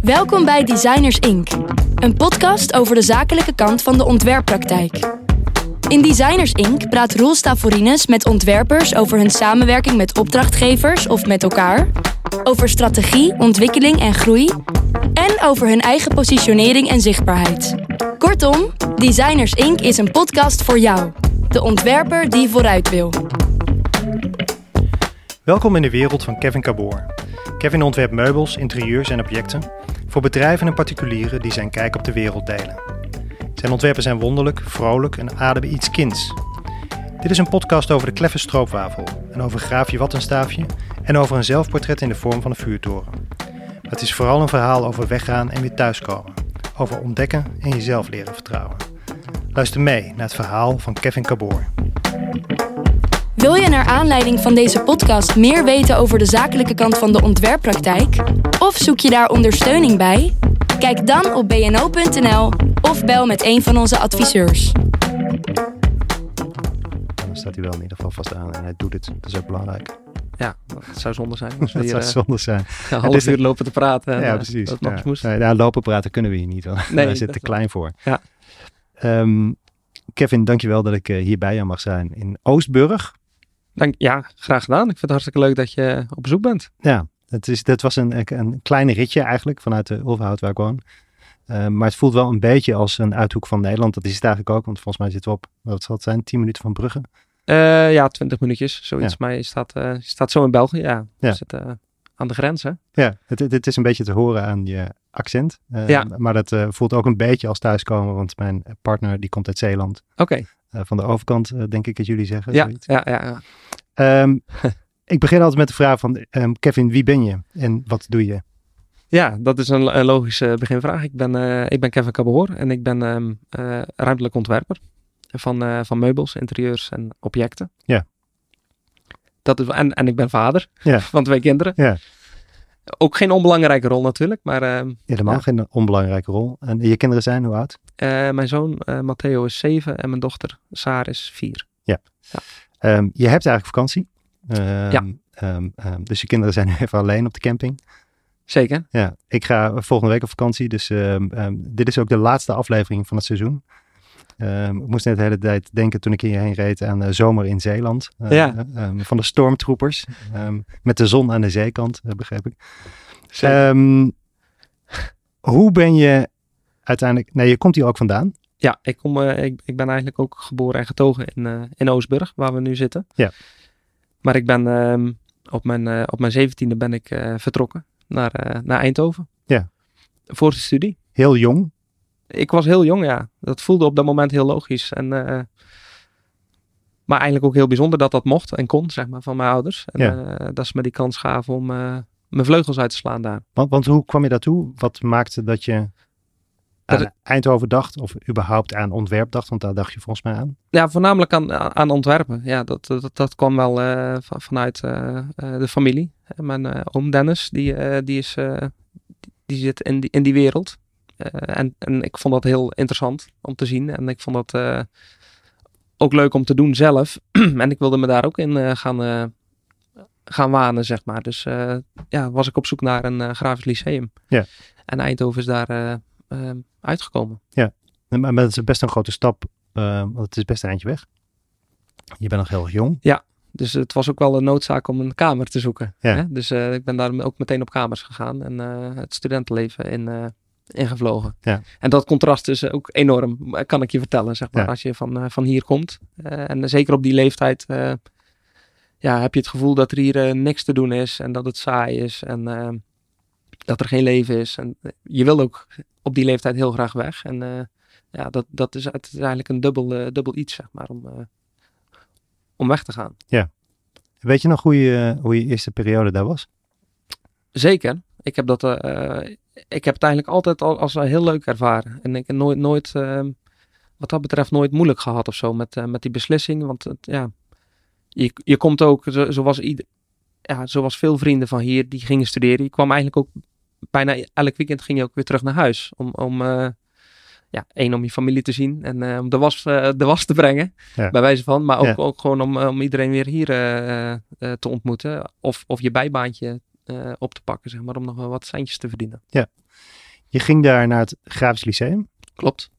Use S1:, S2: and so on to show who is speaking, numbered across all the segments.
S1: Welkom bij Designers Inc., een podcast over de zakelijke kant van de ontwerppraktijk. In Designers Inc. praat Roel Stavorines met ontwerpers over hun samenwerking met opdrachtgevers of met elkaar, over strategie, ontwikkeling en groei en over hun eigen positionering en zichtbaarheid. Kortom, Designers Inc. is een podcast voor jou, de ontwerper die vooruit wil.
S2: Welkom in de wereld van Kevin Caboor. Kevin ontwerpt meubels, interieurs en objecten voor bedrijven en particulieren die zijn kijk op de wereld delen. Zijn ontwerpen zijn wonderlijk, vrolijk en ademen iets kinds. Dit is een podcast over de kleffe stroopwafel en over graafje wattenstaafje en over een zelfportret in de vorm van een vuurtoren. Het is vooral een verhaal over weggaan en weer thuiskomen. Over ontdekken en jezelf leren vertrouwen. Luister mee naar het verhaal van Kevin Caboor.
S1: Wil je naar aanleiding van deze podcast meer weten over de zakelijke kant van de ontwerppraktijk? Of zoek je daar ondersteuning bij? Kijk dan op bno.nl of bel met een van onze adviseurs.
S2: Dan staat hij wel in ieder geval vast aan en hij doet het. Dat is ook belangrijk.
S3: Ja, dat zou zonde zijn. Als we
S2: Dat
S3: hier
S2: zou
S3: eh,
S2: zonde zijn.
S3: een half
S2: is
S3: uur lopen te praten. en,
S2: ja,
S3: eh,
S2: precies.
S3: Dat
S2: ja.
S3: moest.
S2: Nee, nou, lopen praten kunnen we hier niet. Want
S3: Nee,
S2: daar zit te klein voor.
S3: Ja.
S2: Ehm, Kevin, dankjewel dat ik eh, hier bij jou mag zijn in Oostburg.
S3: Dank, ja, graag gedaan. Ik vind het hartstikke leuk dat je op bezoek bent.
S2: Ja, het, is, dat was een, een kleine ritje eigenlijk vanuit de Ulverhout waar ik woon. Eh, maar het voelt wel een beetje als een uithoek van Nederland. Dat is het eigenlijk ook, want volgens mij zitten we op, wat zal het zijn, 10 minuten van Brugge.
S3: Eh, ja, 20 minuutjes, zoiets.
S2: Ja.
S3: Maar je staat, eh, je staat zo in België. Ja,
S2: Ja.
S3: zitten eh, aan de grens, hè?
S2: Ja, het, is een beetje te horen aan je accent.
S3: Ja.
S2: Maar dat voelt ook een beetje als thuiskomen, want mijn partner die komt uit Zeeland.
S3: Oké.
S2: Van de overkant, eh, denk ik dat jullie zeggen.
S3: Ja,
S2: zoiets.
S3: ja, ja, ja.
S2: Ehm, ik begin altijd met de vraag van, ehm, Kevin, wie ben je en wat doe je?
S3: Ja, dat is een, een logische beginvraag. Ik ben, eh, ik ben Kevin Caboor en ik ben ehm, eh, ruimtelijk ontwerper van, eh, van meubels, interieurs en objecten.
S2: Ja.
S3: Dat is, en, en ik ben vader
S2: Ja.
S3: van twee kinderen.
S2: Ja.
S3: Ook geen onbelangrijke rol natuurlijk, maar
S2: Helemaal
S3: Ja.
S2: geen onbelangrijke rol. En je kinderen zijn hoe oud?
S3: Eh, mijn zoon eh, Matteo is zeven en mijn dochter Saar is vier.
S2: Ehm, je hebt eigenlijk vakantie. Ehm,
S3: Ja.
S2: ehm, dus je kinderen zijn even alleen op de camping.
S3: Zeker.
S2: Ja, ik ga volgende week op vakantie. Dus dit is ook de laatste aflevering van het seizoen. Ik moest net de hele tijd denken toen ik hierheen reed aan eh, zomer in Zeeland.
S3: Ja.
S2: van de stormtroopers. Ehm, met de zon aan de zeekant, begreep ik.
S3: Zeker.
S2: Hoe ben je uiteindelijk... Nee, je komt hier ook vandaan.
S3: Ja, ik, kom, eh, ik, ik ben eigenlijk ook geboren en getogen in, eh, in Oostburg, waar we nu zitten.
S2: Ja.
S3: Maar ik ben ehm, op, mijn, eh, op mijn zeventiende ben ik vertrokken naar, naar Eindhoven.
S2: Ja.
S3: Voor de studie.
S2: Heel jong.
S3: Ik was heel jong, ja. Dat voelde op dat moment heel logisch. En, maar eigenlijk ook heel bijzonder dat dat mocht en kon, zeg maar, van mijn ouders. En
S2: Ja.
S3: dat ze me die kans gaven om mijn vleugels uit te slaan daar.
S2: Want, want hoe kwam je daartoe? Wat maakte dat je aan Eindhoven dacht? Of überhaupt aan ontwerp dacht? Want daar dacht je volgens mij aan.
S3: Ja, voornamelijk aan, aan ontwerpen. Ja, dat, dat, dat kwam wel van- vanuit eh, eh, de familie. Mijn oom Dennis, die, die, is, die, zit in die, in die wereld. En, en ik vond dat heel interessant om te zien. En ik vond dat ook leuk om te doen zelf. en ik wilde me daar ook in gaan, gaan wanen, zeg maar. Dus ja, was ik op zoek naar een grafisch lyceum.
S2: Ja.
S3: En Eindhoven is daar eh, uitgekomen.
S2: Maar, maar dat is best een grote stap. eh, want het is best een eindje weg. Je bent nog heel erg jong.
S3: Dus het was ook wel een noodzaak om een kamer te zoeken.
S2: Ja.
S3: Hè? Dus eh, ik ben daar ook meteen op kamers gegaan en eh, het studentenleven in, eh, ingevlogen.
S2: Ja.
S3: En dat contrast is ook enorm, kan ik je vertellen, zeg maar,
S2: Ja.
S3: als je van, van hier komt. En zeker op die leeftijd ja, heb je het gevoel dat er hier niks te doen is en dat het saai is en eh, dat er geen leven is. En eh, je wil ook op die leeftijd heel graag weg. En eh, ja, dat, dat is, het is eigenlijk een dubbel, eh, dubbel iets, zeg maar, om, om weg te gaan.
S2: Weet je nog hoe je, hoe je eerste periode daar was?
S3: Zeker. Ik heb dat. ik heb het eigenlijk altijd al als heel leuk ervaren. En ik heb nooit, nooit eh, wat dat betreft, nooit moeilijk gehad of zo met, met die beslissing. Want het, ja, je, je komt ook, zo, zoals, ieder, ja, zoals veel vrienden van hier, die gingen studeren. Je kwam eigenlijk ook bijna elk weekend ging je ook weer terug naar huis. Om, om eh, ja, één om je familie te zien en eh, om de was, eh, de was te brengen,
S2: Ja.
S3: bij wijze van. Maar ook,
S2: Ja.
S3: ook gewoon om, om iedereen weer hier te ontmoeten. Of, of je bijbaantje op te pakken, zeg maar, om nog wel wat centjes te verdienen.
S2: Je ging daar naar het Grafisch Lyceum.
S3: Klopt.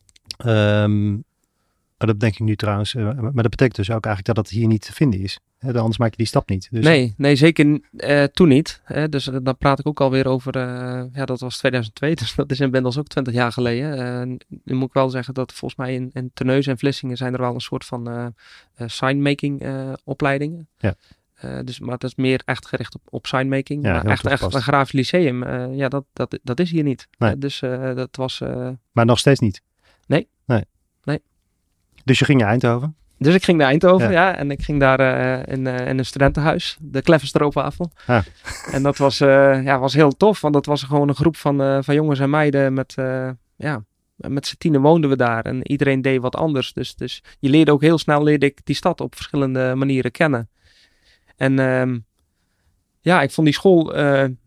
S2: Maar dat denk ik nu trouwens. maar dat betekent dus ook eigenlijk dat het hier niet te vinden is. Hè, anders maak je die stap niet. Dus,
S3: nee, nee, zeker eh, toen niet. Hè. Dus eh, dan praat ik ook alweer over, eh, ja, dat was 2002, dus dat is inmiddels ook 20 jaar geleden. Nu moet ik wel zeggen dat volgens mij in, in Terneuzen en Vlissingen zijn er wel een soort van signmaking opleidingen.
S2: Ja.
S3: Dus, maar dat is meer echt gericht op, op signmaking.
S2: Ja,
S3: maar echt, echt een grafisch lyceum, ja, dat, dat, dat is hier niet.
S2: Nee.
S3: Dus dat was...
S2: Maar nog steeds niet.
S3: Nee.
S2: nee.
S3: Nee.
S2: Dus je ging naar Eindhoven.
S3: Dus ik ging naar Eindhoven,
S2: Ja.
S3: ja. en ik ging daar eh, in, eh, in een studentenhuis, de Kleffenstroopwafel.
S2: Ah.
S3: En dat was, eh, ja, was heel tof, want dat was gewoon een groep van, van jongens en meiden met, ja, met z'n tienen woonden we daar. En iedereen deed wat anders, dus, dus je leerde ook heel snel, leerde ik die stad op verschillende manieren kennen. En ehm, ja, ik vond die school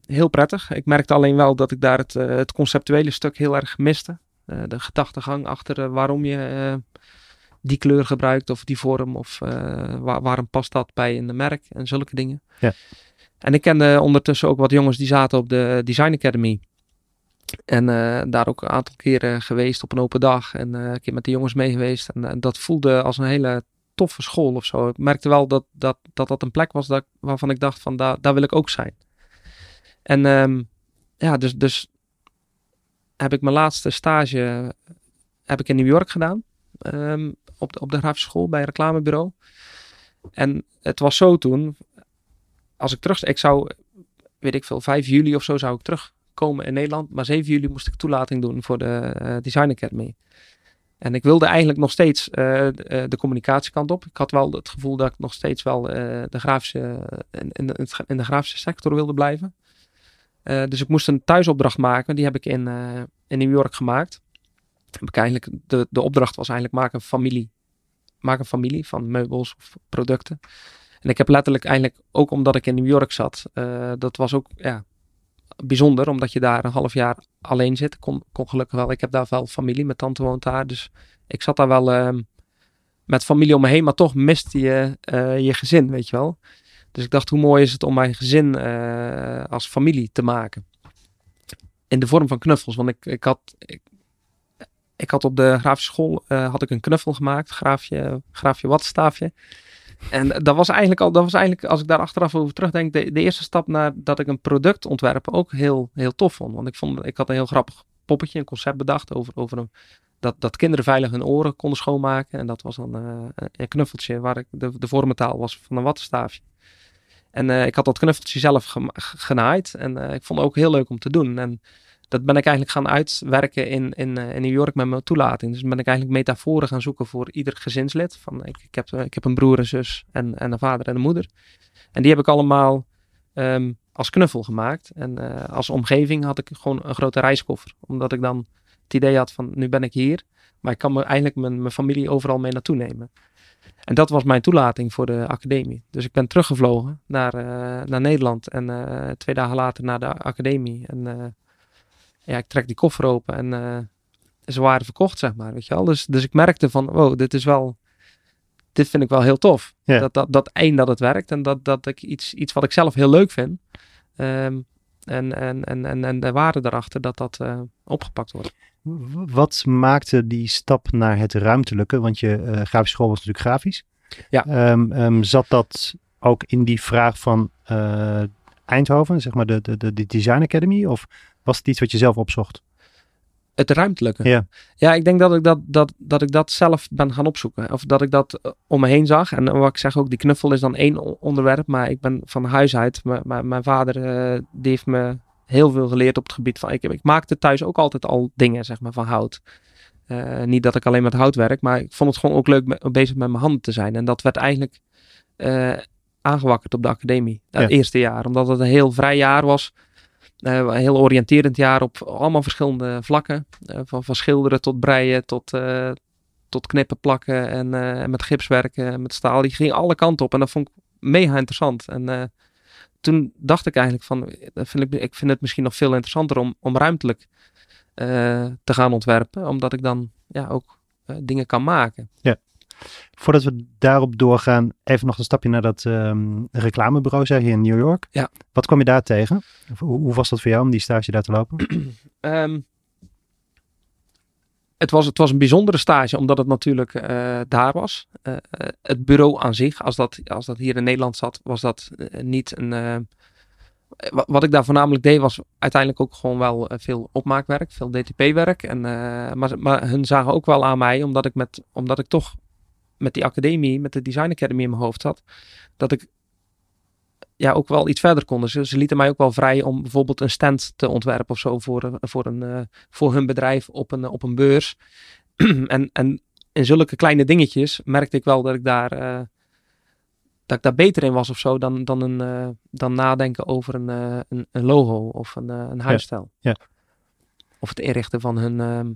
S3: heel prettig. Ik merkte alleen wel dat ik daar het, het conceptuele stuk heel erg miste. De gedachtegang achter waarom je die kleur gebruikt of die vorm of eh, waar, waarom past dat bij een merk en zulke dingen.
S2: Ja.
S3: En ik kende ondertussen ook wat jongens die zaten op de Design Academy. En eh, daar ook een aantal keren geweest op een open dag. En eh, een keer met de jongens mee geweest. En, dat voelde als een hele toffe school of zo. Ik merkte wel dat dat, dat, dat een plek was dat, waarvan ik dacht van daar, daar wil ik ook zijn. En ehm, ja, dus, dus heb ik mijn laatste stage heb ik in New York gedaan. Ehm, op, de, op de grafische school bij een reclamebureau. En het was zo toen, als ik terug, ik zou, weet ik veel, 5 juli of zo zou ik terugkomen in Nederland. Maar 7 juli moest ik toelating doen voor de eh, Design Academy. En ik wilde eigenlijk nog steeds eh, de, eh, de communicatiekant op. Ik had wel het gevoel dat ik nog steeds wel de grafische, in, in, de, grafische sector wilde blijven. Dus ik moest een thuisopdracht maken. Die heb ik in, in New York gemaakt. Eigenlijk, de, de opdracht was eigenlijk maak een familie. Maak een familie van meubels of producten. En ik heb letterlijk eigenlijk, ook omdat ik in New York zat, eh, dat was ook ja, bijzonder, omdat je daar een half jaar alleen zit. Kon, kon gelukkig wel. Ik heb daar wel familie, mijn tante woont daar. Dus ik zat daar wel ehm, met familie om me heen, maar toch miste je eh, je gezin, weet je wel. Dus ik dacht, hoe mooi is het om mijn gezin eh, als familie te maken. In de vorm van knuffels. Want ik, ik, had, ik had op de grafische school eh, had ik een knuffel gemaakt. Graafje, graafje wattenstaafje. En dat was eigenlijk al, dat was eigenlijk, als ik daar achteraf over terugdenk, de, de eerste stap naar dat ik een product ontwerpen ook heel, heel tof vond. Want ik vond, ik had een heel grappig poppetje, een concept bedacht over, over een, dat, dat kinderen veilig hun oren konden schoonmaken. En dat was dan eh, een knuffeltje waar ik de, de vormentaal was van een wattenstaafje. En eh, ik had dat knuffeltje zelf genaaid. En ik vond het ook heel leuk om te doen. En dat ben ik eigenlijk gaan uitwerken in, in, eh, in New York met mijn toelating. Dus ben ik eigenlijk metaforen gaan zoeken voor ieder gezinslid. Van, ik, ik, heb, eh, ik heb een broer en zus en, en een vader en een moeder. En die heb ik allemaal ehm, als knuffel gemaakt. En eh, als omgeving had ik gewoon een grote reiskoffer. Omdat ik dan het idee had van nu ben ik hier. Maar ik kan me eigenlijk mijn, mijn familie overal mee naartoe nemen. En dat was mijn toelating voor de academie. Dus ik ben teruggevlogen naar, naar Nederland. En twee dagen later naar de academie. En ja, ik trek die koffer open en eh, ze waren verkocht, zeg maar. Weet je wel? Dus, dus ik merkte van, wow, dit is wel... Dit vind ik wel heel tof.
S2: Ja.
S3: Dat, dat, dat één, dat het werkt. En dat, dat ik iets, iets wat ik zelf heel leuk vind. ehm, en, en, en, en, en de waarde daarachter, dat dat eh, opgepakt wordt.
S2: Wat maakte die stap naar het ruimtelijke? Want je eh, grafische school was natuurlijk grafisch.
S3: Ja.
S2: Ehm, ehm, zat dat ook in die vraag van eh, Eindhoven, zeg maar de, de, de, de Design Academy? Of was het iets wat je zelf opzocht?
S3: Het ruimtelijke.
S2: Ja.
S3: Ja, ik denk dat ik dat, dat, dat ik dat zelf ben gaan opzoeken. Of dat ik dat eh, om me heen zag. En wat ik zeg ook, die knuffel is dan één onderwerp. Maar ik ben van huis uit. m- mijn vader, eh, die heeft me heel veel geleerd op het gebied van... Ik, ik maakte thuis ook altijd al dingen, zeg maar, van hout. Eh, niet dat ik alleen met hout werk. Maar ik vond het gewoon ook leuk me- bezig met mijn handen te zijn. En dat werd eigenlijk eh, aangewakkerd op de academie. Dat
S2: Ja.
S3: eerste jaar. Omdat het een heel vrij jaar was. Eh, een heel oriënterend jaar op allemaal verschillende vlakken. Eh, van, van schilderen tot breien, tot, eh, tot knippen, plakken en met gips werken, met staal. Die ging alle kanten op en dat vond ik mega interessant. En toen dacht ik eigenlijk van, vind ik, ik vind het misschien nog veel interessanter om, om ruimtelijk te gaan ontwerpen. Omdat ik dan ja, ook dingen kan maken.
S2: Voordat we daarop doorgaan, even nog een stapje naar dat ehm, reclamebureau, zeg je in New York.
S3: Ja.
S2: Wat kwam je daar tegen? Hoe, hoe was dat voor jou om die stage daar te lopen?
S3: Ehm, het, was, het was een bijzondere stage, omdat het natuurlijk eh, daar was. Eh, eh, het bureau aan zich, als dat, als dat hier in Nederland zat, was dat niet een. wa- wat ik daar voornamelijk deed, was uiteindelijk ook gewoon wel veel opmaakwerk, veel DTP-werk. En, maar, maar hun zagen ook wel aan mij, omdat ik, met, omdat ik toch met die academie, met de Design Academy in mijn hoofd zat, dat ik ja, ook wel iets verder kon. Dus ze lieten mij ook wel vrij om bijvoorbeeld een stand te ontwerpen of zo voor, een- voor, een, eh, voor hun bedrijf op een, op een beurs. en, en in zulke kleine dingetjes merkte ik wel dat ik daar, eh, dat ik daar beter in was of zo dan, dan, een, eh, dan nadenken over een, eh, een, een logo of een, eh, een huisstijl.
S2: ja.
S3: Of het inrichten van hun ehm,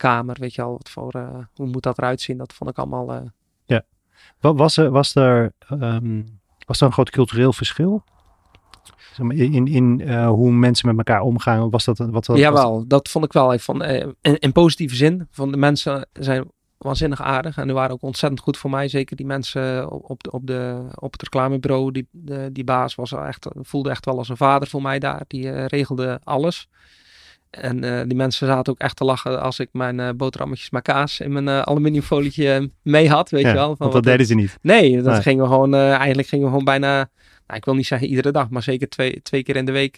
S3: brainstormkamer, weet je al, wat voor, eh, hoe moet dat eruit zien? Dat vond ik allemaal... eh,
S2: Wa- Was er, was er, ehm, was er een groot cultureel verschil? In, in eh, hoe mensen met elkaar omgaan, was dat wat? wat was-
S3: Jawel, dat vond ik wel. Eh, in, in positieve zin. Van de mensen zijn waanzinnig aardig. En die waren ook ontzettend goed voor mij. Zeker die mensen op, op, de, op, de, op het reclamebureau. Die, de, die baas was echt, voelde echt wel als een vader voor mij daar. Die regelde alles. En eh, die mensen zaten ook echt te lachen als ik mijn eh boterhammetjes met kaas in mijn eh, aluminiumfolietje mee had. Weet
S2: Ja,
S3: je wel. Van
S2: want dat deden ze niet.
S3: Nee, dat
S2: Nee.
S3: gingen we gewoon, eigenlijk gingen we gewoon bijna, nou, ik wil niet zeggen iedere dag, maar zeker twee, twee keer in de week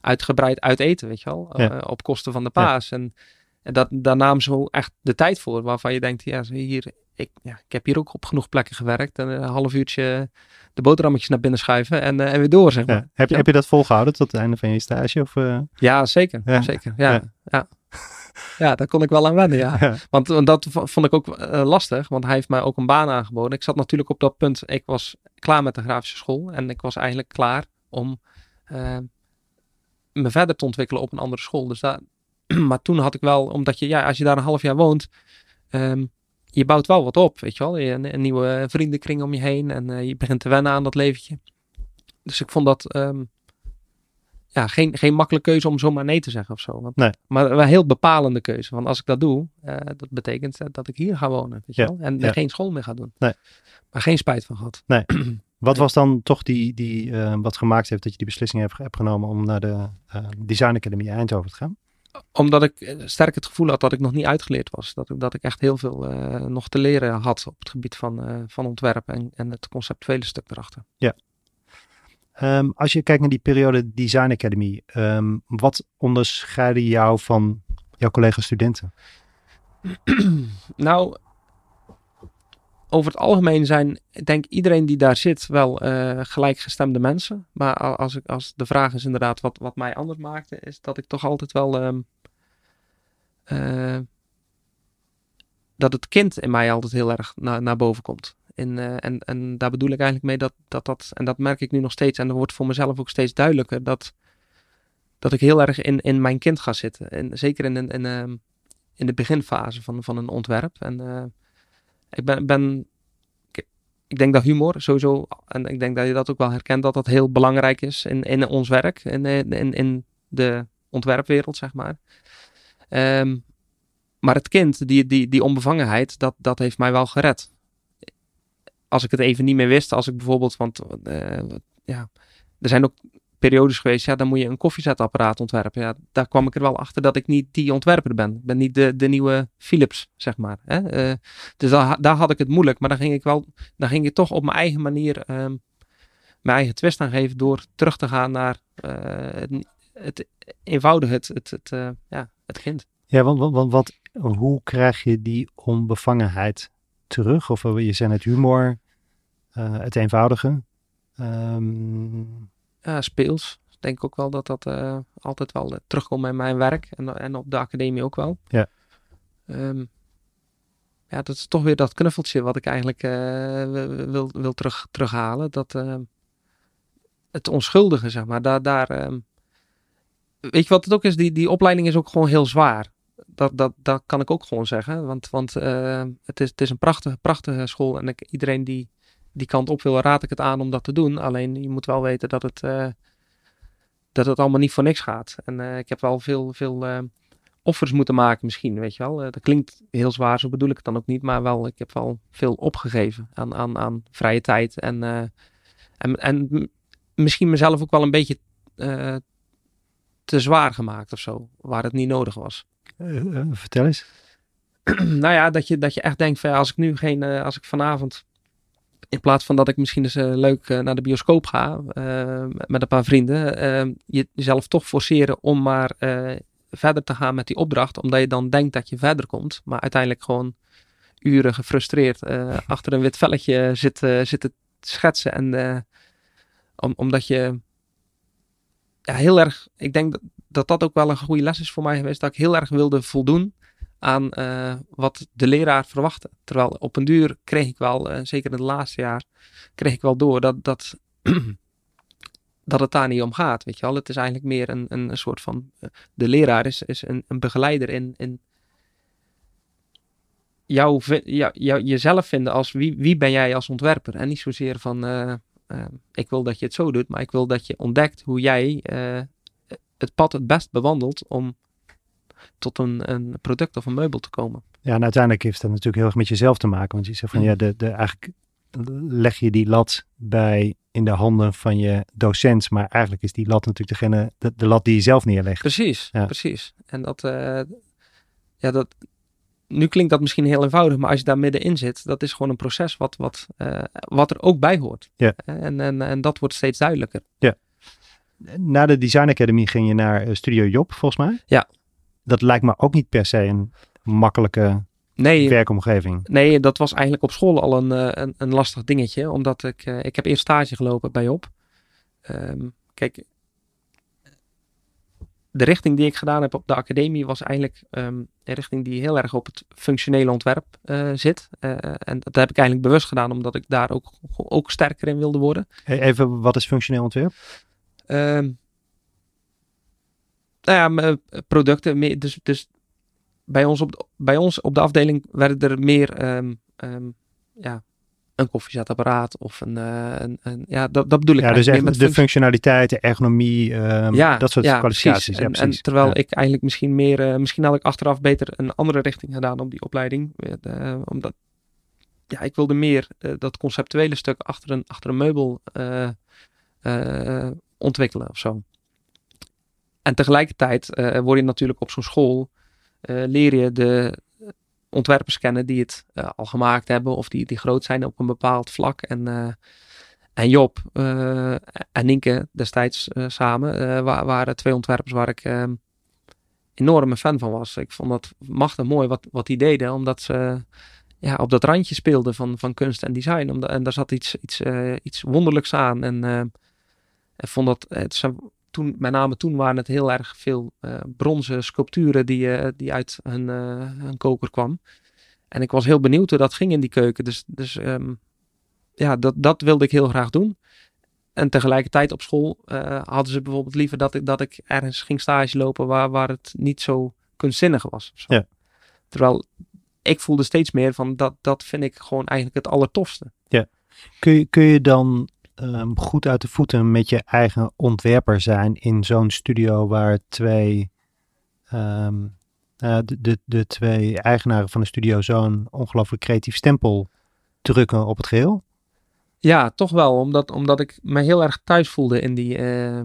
S3: uitgebreid uit eten, weet je wel.
S2: Ja.
S3: Op kosten van de paas. En, en dat, daar namen ze echt de tijd voor, waarvan je denkt, ja, hier, ik, ja, ik heb hier ook op genoeg plekken gewerkt. En een half uurtje de boterhammetjes naar binnen schuiven en, eh, en weer door, zeg maar.
S2: Ja. Heb, je-
S3: Ja.
S2: heb je dat volgehouden tot het einde van je stage? Of, eh?
S3: Ja, zeker.
S2: Ja.
S3: Zeker. Ja.
S2: Ja.
S3: Ja. Daar kon ik wel aan wennen, ja. Want, want dat vond ik ook eh, lastig, want hij heeft mij ook een baan aangeboden. Ik zat natuurlijk op dat punt, ik was klaar met de grafische school en ik was eigenlijk klaar om eh, me verder te ontwikkelen op een andere school. Dus daar, maar toen had ik wel, omdat je, ja, als je daar een half jaar woont, ehm, je bouwt wel wat op, weet je wel. Je, een, een nieuwe vriendenkring om je heen en eh, je begint te wennen aan dat leventje. Dus ik vond dat ehm, ja, geen, geen makkelijke keuze om zomaar nee te zeggen of zo. Want,
S2: Nee.
S3: Maar een heel bepalende keuze. Want als ik dat doe, eh, dat betekent eh, dat ik hier ga wonen. Weet je
S2: Ja,
S3: wel? En
S2: ja.
S3: geen school meer ga doen.
S2: Nee.
S3: Maar geen spijt van gehad.
S2: Wat was dan toch die, die wat gemaakt heeft dat je die beslissing hebt, hebt genomen om naar de Design Academy Eindhoven te gaan?
S3: Omdat ik eh, sterk het gevoel had dat ik nog niet uitgeleerd was. Dat ik, dat ik echt heel veel eh, nog te leren had op het gebied van, eh, van ontwerp en, en het conceptuele stuk erachter.
S2: Ehm, als je kijkt naar die periode Design Academy, ehm, wat onderscheidde jou van jouw collega-studenten?
S3: Nou, over het algemeen zijn, ik denk iedereen die daar zit, wel eh, gelijkgestemde mensen. Maar als, ik, als de vraag is inderdaad wat, wat mij anders maakte, is dat ik toch altijd wel. ehm, eh, dat het kind in mij altijd heel erg na, naar boven komt. En, eh, en, en daar bedoel ik eigenlijk mee dat, dat dat, en dat merk ik nu nog steeds, en dat wordt voor mezelf ook steeds duidelijker, dat, dat ik heel erg in, in mijn kind ga zitten. En zeker in, in, in, in de beginfase van, van een ontwerp. En ik ben, ben ik, denk dat humor sowieso, en ik denk dat je dat ook wel herkent, dat dat heel belangrijk is in, in ons werk, in, in, in- in de ontwerpwereld, zeg maar. Ehm, maar het kind, die, die, die onbevangenheid, dat, dat heeft mij wel gered. Als ik het even niet meer wist, als ik bijvoorbeeld, want eh, ja, er zijn ook periodes geweest, ja, dan moet je een koffiezetapparaat ontwerpen. Ja, daar kwam ik er wel achter dat ik niet die ontwerper ben. Ik ben niet de, de nieuwe Philips, zeg maar. Hè? Eh, dus daar, daar had ik het moeilijk, maar dan ging ik wel, dan ging ik toch op mijn eigen manier ehm, mijn eigen twist aan geven door terug te gaan naar eh, het, het eenvoudige, het, het, het, eh, ja, het kind.
S2: Ja, want, wat, hoe krijg je die onbevangenheid terug? Of je zei het humor, het eenvoudige. Ehm,
S3: Ja, speels. Ik denk ook wel dat dat eh, altijd wel eh, terugkomt in mijn werk en, en op de academie ook wel.
S2: Ja.
S3: Ehm, ja, dat is toch weer dat knuffeltje wat ik eigenlijk eh, wil, wil, terug, terughalen. Dat ehm, het onschuldige, zeg maar. Daar, daar, ehm, weet je wat het ook is? Die, die opleiding is ook gewoon heel zwaar. Dat, dat, dat kan ik ook gewoon zeggen. Want, want het, is, het is een prachtige, prachtige school. En ik, iedereen die die kant op wil, raad ik het aan om dat te doen. Alleen je moet wel weten dat het, eh, dat het allemaal niet voor niks gaat. En eh, ik heb wel veel, veel eh, offers moeten maken misschien, weet je wel. dat klinkt heel zwaar, zo bedoel ik het dan ook niet. Maar wel, ik heb wel veel opgegeven aan, aan, aan vrije tijd. En, en, en misschien mezelf ook wel een beetje te zwaar gemaakt of zo, waar het niet nodig was.
S2: vertel eens.
S3: nou ja, dat je, dat je echt denkt van als ik nu geen, als ik vanavond in plaats van dat ik misschien eens uh, leuk uh, naar de bioscoop ga uh, met een paar vrienden, jezelf toch forceren om maar verder te gaan met die opdracht, omdat je dan denkt dat je verder komt, maar uiteindelijk gewoon uren gefrustreerd achter een wit velletje zit, zit te schetsen. En om, omdat je ja, heel erg, ik denk dat dat ook wel een goede les is voor mij geweest, dat ik heel erg wilde voldoen aan uh, wat de leraar verwachtte. Terwijl op een duur kreeg ik wel, uh, zeker in het laatste jaar, kreeg ik wel door dat, dat, dat het daar niet om gaat. Weet je wel? Het is eigenlijk meer een, een soort van. Uh, de leraar is, is een, een begeleider in, in jou, jou, jezelf vinden als wie, wie ben jij als ontwerper. En niet zozeer van ik wil dat je het zo doet, maar ik wil dat je ontdekt hoe jij het pad het best bewandelt om tot een, een product of een meubel te komen.
S2: Ja, en uiteindelijk heeft dat natuurlijk heel erg met jezelf te maken. Want je zegt van ja, de, de, eigenlijk leg je die lat bij in de handen van je docent. Maar eigenlijk is die lat natuurlijk degene, de, de lat die je zelf neerlegt.
S3: Precies, ja. precies. En dat, uh, ja, dat, nu klinkt dat misschien heel eenvoudig, maar als je daar middenin zit, dat is gewoon een proces wat, wat, uh, wat er ook bij hoort.
S2: Ja.
S3: En, en, en dat wordt steeds duidelijker.
S2: Ja. Na de Design Academy ging je naar eh, Studio Job, volgens mij?
S3: Ja
S2: dat lijkt me ook niet per se een makkelijke nee, werkomgeving.
S3: Nee, dat was eigenlijk op school al een, eh, een, een lastig dingetje. Omdat ik, uh, ik heb eerst stage gelopen bij Op. Um, kijk, de richting die ik gedaan heb op de academie was eigenlijk um, een richting die heel erg op het functionele ontwerp uh, zit. en dat heb ik eigenlijk bewust gedaan, omdat ik daar ook, ook sterker in wilde worden.
S2: Even, wat is functioneel ontwerp?
S3: Um, nou ja, eh, producten. Meer, dus, dus bij ons, op, bij ons op de afdeling werden er meer um, um, ja, een koffiezetapparaat of een, uh, een, een, ja, dat, dat bedoel ik.
S2: Ja, dus echt met de functionaliteit, de ergonomie, um, ja, dat soort
S3: ja,
S2: kwalificaties.
S3: Precies. Ja, precies. En, terwijl ja. ik eigenlijk misschien meer, uh, misschien had ik achteraf beter een andere richting gedaan op die opleiding, uh, omdat ja, ik wilde meer dat conceptuele stuk achter een, achter een meubel ontwikkelen of zo. En tegelijkertijd uh, word je natuurlijk op zo'n school, uh, leer je de ontwerpers kennen die het uh, al gemaakt hebben of die, die groot zijn op een bepaald vlak. En, en Job en Nienke destijds samen waren twee ontwerpers waar ik ehm, enorme fan van was. Ik vond dat machtig mooi wat, wat die deden, omdat ze ja, op dat randje speelden van, van kunst en design. Omdat, en daar zat iets, iets, iets wonderlijks aan. En ik vond dat het toen, met name toen waren het heel erg veel uh, bronzen sculpturen die, uh, die uit hun, uh, hun koker kwam. En ik was heel benieuwd hoe dat ging in die keuken. Dus, dus um, ja, dat, dat wilde ik heel graag doen. En tegelijkertijd op school hadden ze bijvoorbeeld liever dat ik, dat ik ergens ging stage lopen waar, waar het niet zo kunstzinnig was.
S2: Ja.
S3: Terwijl ik voelde steeds meer van dat, dat vind ik gewoon eigenlijk het allertofste.
S2: Ja. Kun je, kun je dan um, goed uit de voeten met je eigen ontwerper zijn in zo'n studio waar twee, um, uh, de, de, de twee eigenaren van de studio zo'n ongelooflijk creatief stempel drukken op het geheel?
S3: Ja, toch wel. Omdat, omdat ik me heel erg thuis voelde in, die, uh,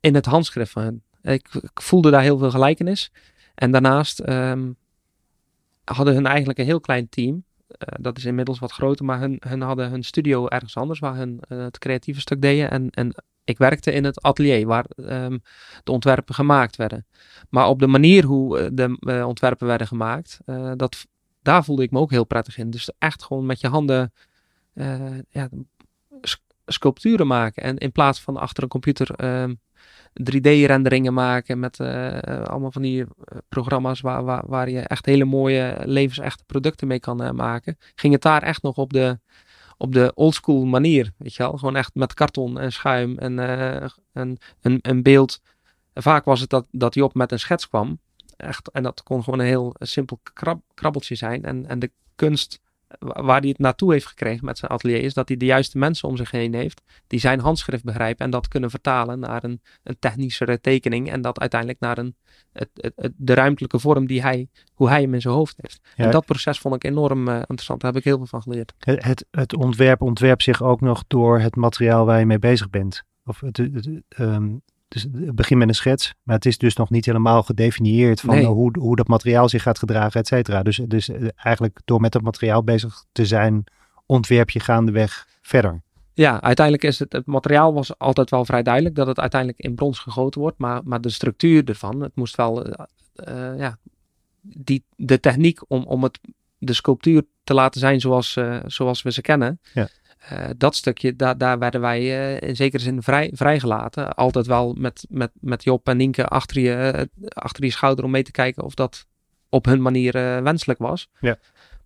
S3: in het handschrift van hen. Ik, ik, voelde daar heel veel gelijkenis. En daarnaast um, hadden hun eigenlijk een heel klein team. Eh, dat is inmiddels wat groter, maar hun, hun hadden hun studio ergens anders waar hun uh, het creatieve stuk deden. En, en ik werkte in het atelier waar um, de ontwerpen gemaakt werden. Maar op de manier hoe eh, de ontwerpen werden gemaakt, dat, daar voelde ik me ook heel prettig in. Dus echt gewoon met je handen ja, sculpturen maken. En in plaats van achter een computer um, 3D-renderingen maken met uh, allemaal van die eh, programma's waar, waar, waar je echt hele mooie levensechte producten mee kan uh, maken. Ging het daar echt nog op de, op de oldschool manier, weet je wel. Gewoon echt met karton en schuim en een, een, een beeld. vaak was het dat, dat Job met een schets kwam. Echt, en dat kon gewoon een heel simpel krab, krabbeltje zijn. En, en de kunst waar hij het naartoe heeft gekregen met zijn atelier, is dat hij de juiste mensen om zich heen heeft die zijn handschrift begrijpen en dat kunnen vertalen naar een, een technischere tekening en dat uiteindelijk naar een, het, het, de ruimtelijke vorm die hij, hoe hij hem in zijn hoofd heeft. En dat proces vond ik enorm uh, interessant. Daar heb ik heel veel van geleerd.
S2: Het, het, ontwerp ontwerpt zich ook nog door het materiaal waar je mee bezig bent. Of het, het, ehm, dus het begint met een schets, maar het is dus nog niet helemaal gedefinieerd van hoe, hoe dat materiaal zich gaat gedragen, et cetera. Dus, dus eh, eigenlijk door met het materiaal bezig te zijn, ontwerp je gaandeweg verder.
S3: Ja, uiteindelijk is het, het materiaal was altijd wel vrij duidelijk dat het uiteindelijk in brons gegoten wordt, maar, maar de structuur ervan, het moest wel, uh, uh, ja, die, de techniek om, om het, de sculptuur te laten zijn zoals, uh, zoals we ze kennen, ja. Uh, dat stukje, da daar werden wij uh, in zekere zin vrij, vrijgelaten. Altijd wel met, met, met Job en Nienke achter je, achter je schouder om mee te kijken of dat op hun manier wenselijk was. Ja.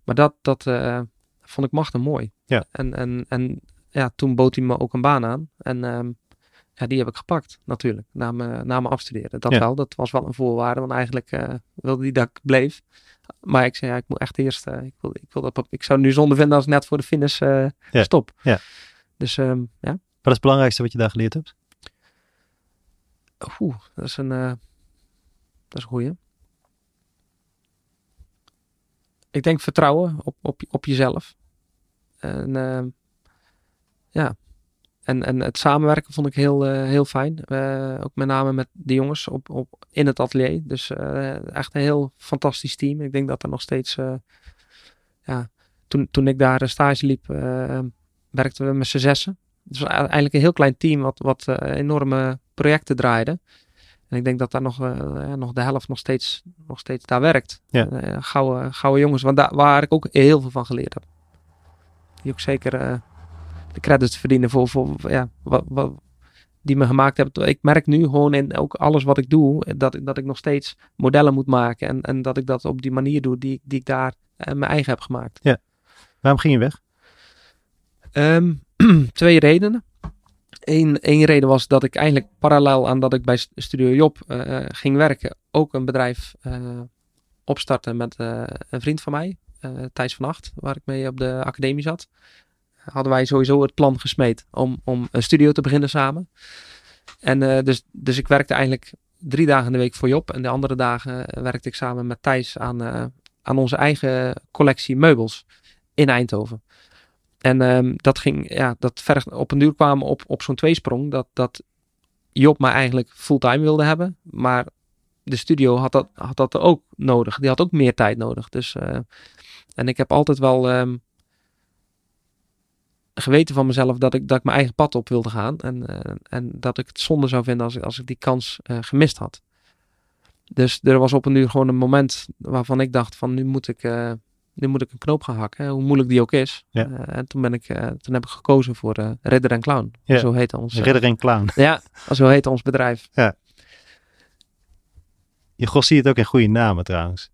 S3: Maar dat, dat vond ik machtig mooi. Ja. En, en, en ja, toen bood hij me ook een baan aan. En ehm, ja, die heb ik gepakt natuurlijk, na, me, na mijn afstuderen. Dat wel, dat was wel een voorwaarde, want eigenlijk wilde die dat ik bleef. Maar ik zei, ja, ik moet echt eerst, uh, ik, wil, ik, wil dat, ik zou het nu zonde vinden als ik net voor de finish uh, ja. stop. Ja. Dus um, ja. Wat
S2: is het belangrijkste wat je daar geleerd hebt?
S3: Oeh, dat is een, uh, dat is een goeie. Ik denk vertrouwen op, op, op jezelf. En uh, ja, en, en het samenwerken vond ik heel, uh, heel fijn. Uh, ook met name met de jongens op, op, in het atelier. Dus uh, echt een heel fantastisch team. Ik denk dat er nog steeds. ja, toen, toen ik daar stage liep, werkten we met z'n zessen. Het was eigenlijk een heel klein team wat, wat enorme projecten draaide. En ik denk dat daar nog, nog de helft nog steeds, nog steeds daar werkt. Ja. gouden, gouden jongens, want daar, waar ik ook heel veel van geleerd heb. Die ook zeker de credits verdienen voor, voor ja, wat, wat, die me gemaakt hebben. Ik merk nu gewoon in ook alles wat ik doe, dat, dat ik nog steeds modellen moet maken. En, en dat ik dat op die manier doe die, die ik daar uh, mijn eigen heb gemaakt.
S2: Ja. Waarom ging je weg?
S3: Um, twee redenen. Eén, één reden was dat ik eigenlijk parallel aan dat ik bij Studio Job uh, ging werken, ook een bedrijf uh, opstarten met een vriend van mij, Thijs van Acht, waar ik mee op de academie zat hadden wij sowieso het plan gesmeed om, om een studio te beginnen samen. En uh, dus, dus ik werkte eigenlijk drie dagen in de week voor Job. En de andere dagen werkte ik samen met Thijs aan, uh, aan onze eigen collectie meubels in Eindhoven. En um, dat ging, ja, dat verg, op een duur kwamen op, op zo'n tweesprong. Dat, dat Job mij eigenlijk fulltime wilde hebben. Maar de studio had dat, had dat ook nodig. Die had ook meer tijd nodig. Dus, en ik heb altijd wel um, geweten van mezelf dat ik, dat ik mijn eigen pad op wilde gaan. En, uh, en dat ik het zonde zou vinden als ik, als ik die kans uh, gemist had. Dus er was op een uur gewoon een moment waarvan ik dacht van nu moet ik, uh, nu moet ik een knoop gaan hakken. Hoe moeilijk die ook is. Ja. en toen, ben ik, toen heb ik gekozen voor Ridder en Clown. Ja. Zo heet ons.
S2: Ridder en Clown.
S3: ja, zo heet ons bedrijf. Ja.
S2: Je gos ziet het ook in goede namen trouwens.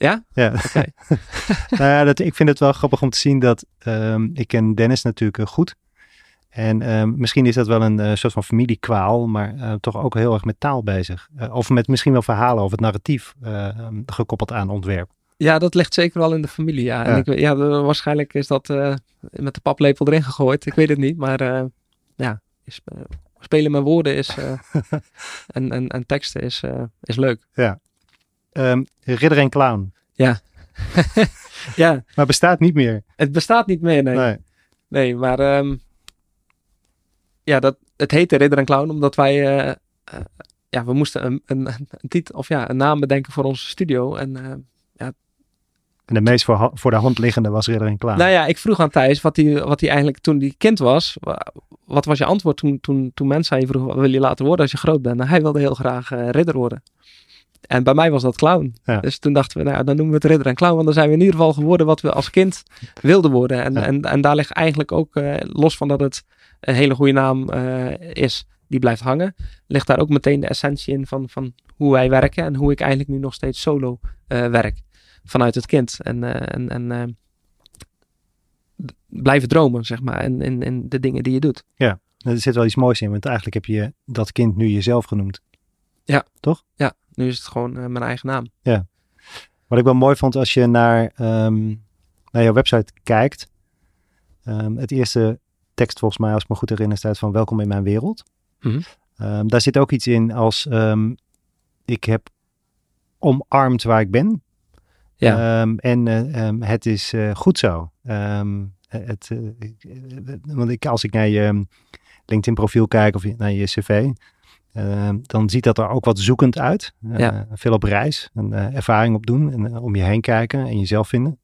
S3: Ja? Ja.
S2: Okay. nou ja, dat, ik vind het wel grappig om te zien dat um, ik ken Dennis natuurlijk uh, goed. En um, misschien is dat wel een uh, soort van familiekwaal, maar uh, toch ook heel erg met taal bezig. of met misschien wel verhalen of het narratief ehm, gekoppeld aan ontwerp.
S3: Ja, dat ligt zeker wel in de familie. Ja, ja. En ik, ja waarschijnlijk is dat met de paplepel erin gegooid. Ik weet het niet, maar ja, is, spelen met woorden is, en, en, en teksten is, is leuk.
S2: Ja, um, Ridder en Clown.
S3: Ja. ja.
S2: Maar bestaat niet meer.
S3: Het bestaat niet meer, nee. Nee, nee maar um, ja, dat, het heette Ridder en Clown omdat wij, uh, uh, ja, we moesten een, een, een, titel, of ja, een naam bedenken voor onze studio. En uh, ja,
S2: en de meest voor, voor de hand liggende was Ridder en Clown.
S3: Nou ja, ik vroeg aan Thijs wat hij wat hij eigenlijk toen hij kind was. Wat was je antwoord toen, toen, toen mensen aan je vroegen, wat wil je laten worden als je groot bent? En hij wilde heel graag ridder worden. En bij mij was dat clown. Dus toen dachten we, nou dan noemen we het ridder en clown. Want dan zijn we in ieder geval geworden wat we als kind wilden worden. En, en, en daar ligt eigenlijk ook, uh, los van dat het een hele goede naam uh, is, die blijft hangen. Ligt daar ook meteen de essentie in van, van hoe wij werken. En hoe ik eigenlijk nu nog steeds solo uh, werk. Vanuit het kind. En, en, en blijven dromen, zeg maar. En in, in de dingen die je doet.
S2: Ja, er zit wel iets moois in. Want eigenlijk heb je dat kind nu jezelf genoemd.
S3: Ja.
S2: Toch?
S3: Ja, nu is het gewoon uh, mijn eigen naam.
S2: Ja. Wat ik wel mooi vond als je naar um, naar jouw website kijkt, ehm, het eerste tekst volgens mij, als ik me goed herinner, staat van welkom in mijn wereld.
S3: Mhm.
S2: Ehm, daar zit ook iets in als ehm, ik heb omarmd waar ik ben.
S3: Ja.
S2: Ehm, en eh, ehm, het is eh, goed zo. Ehm, het, eh, eh, want ik, als ik naar je ehm, LinkedIn profiel kijk of naar je cv, ehm, dan ziet dat er ook wat zoekend uit. Eh,
S3: Ja.
S2: Veel op reis, en eh, ervaring opdoen en eh, om je heen kijken en jezelf vinden.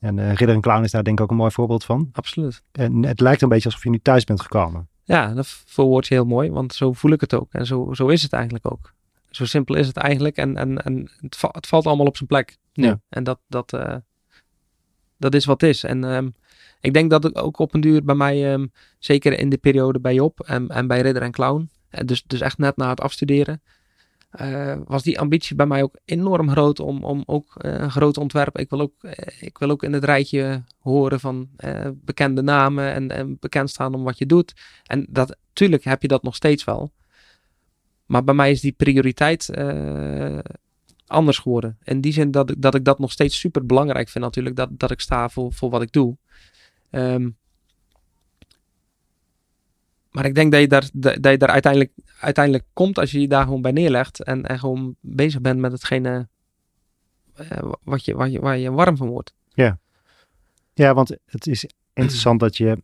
S2: En Ridder en Clown is daar denk ik ook een mooi voorbeeld van.
S3: Absoluut.
S2: En het lijkt een beetje alsof je nu thuis bent gekomen.
S3: Ja, dat verwoord je heel mooi, want zo voel ik het ook. En zo, zo is het eigenlijk ook. Zo simpel is het eigenlijk. En, en, en het, va- het valt allemaal op zijn plek. nu.
S2: Ja.
S3: En dat, dat, dat is wat is. En ehm, ik denk dat het ook op een duur bij mij, ehm, zeker in de periode bij Job en, en bij Ridder en Clown, dus, dus echt net na het afstuderen, eh, was die ambitie bij mij ook enorm groot om, om ook eh, een groot ontwerp. Ik wil ook, eh, ik wil ook in het rijtje horen van bekende namen en, en bekend staan om wat je doet. En dat, tuurlijk heb je dat nog steeds wel. Maar bij mij is die prioriteit anders geworden. In die zin dat ik, dat ik dat nog steeds super belangrijk vind natuurlijk. Dat, dat ik sta voor, voor wat ik doe. Ehm, maar ik denk dat je daar, dat je daar uiteindelijk, uiteindelijk komt als je je daar gewoon bij neerlegt. En, en gewoon bezig bent met hetgene eh, wat je, waar, je, waar je warm van wordt.
S2: Ja, want het is interessant dat je,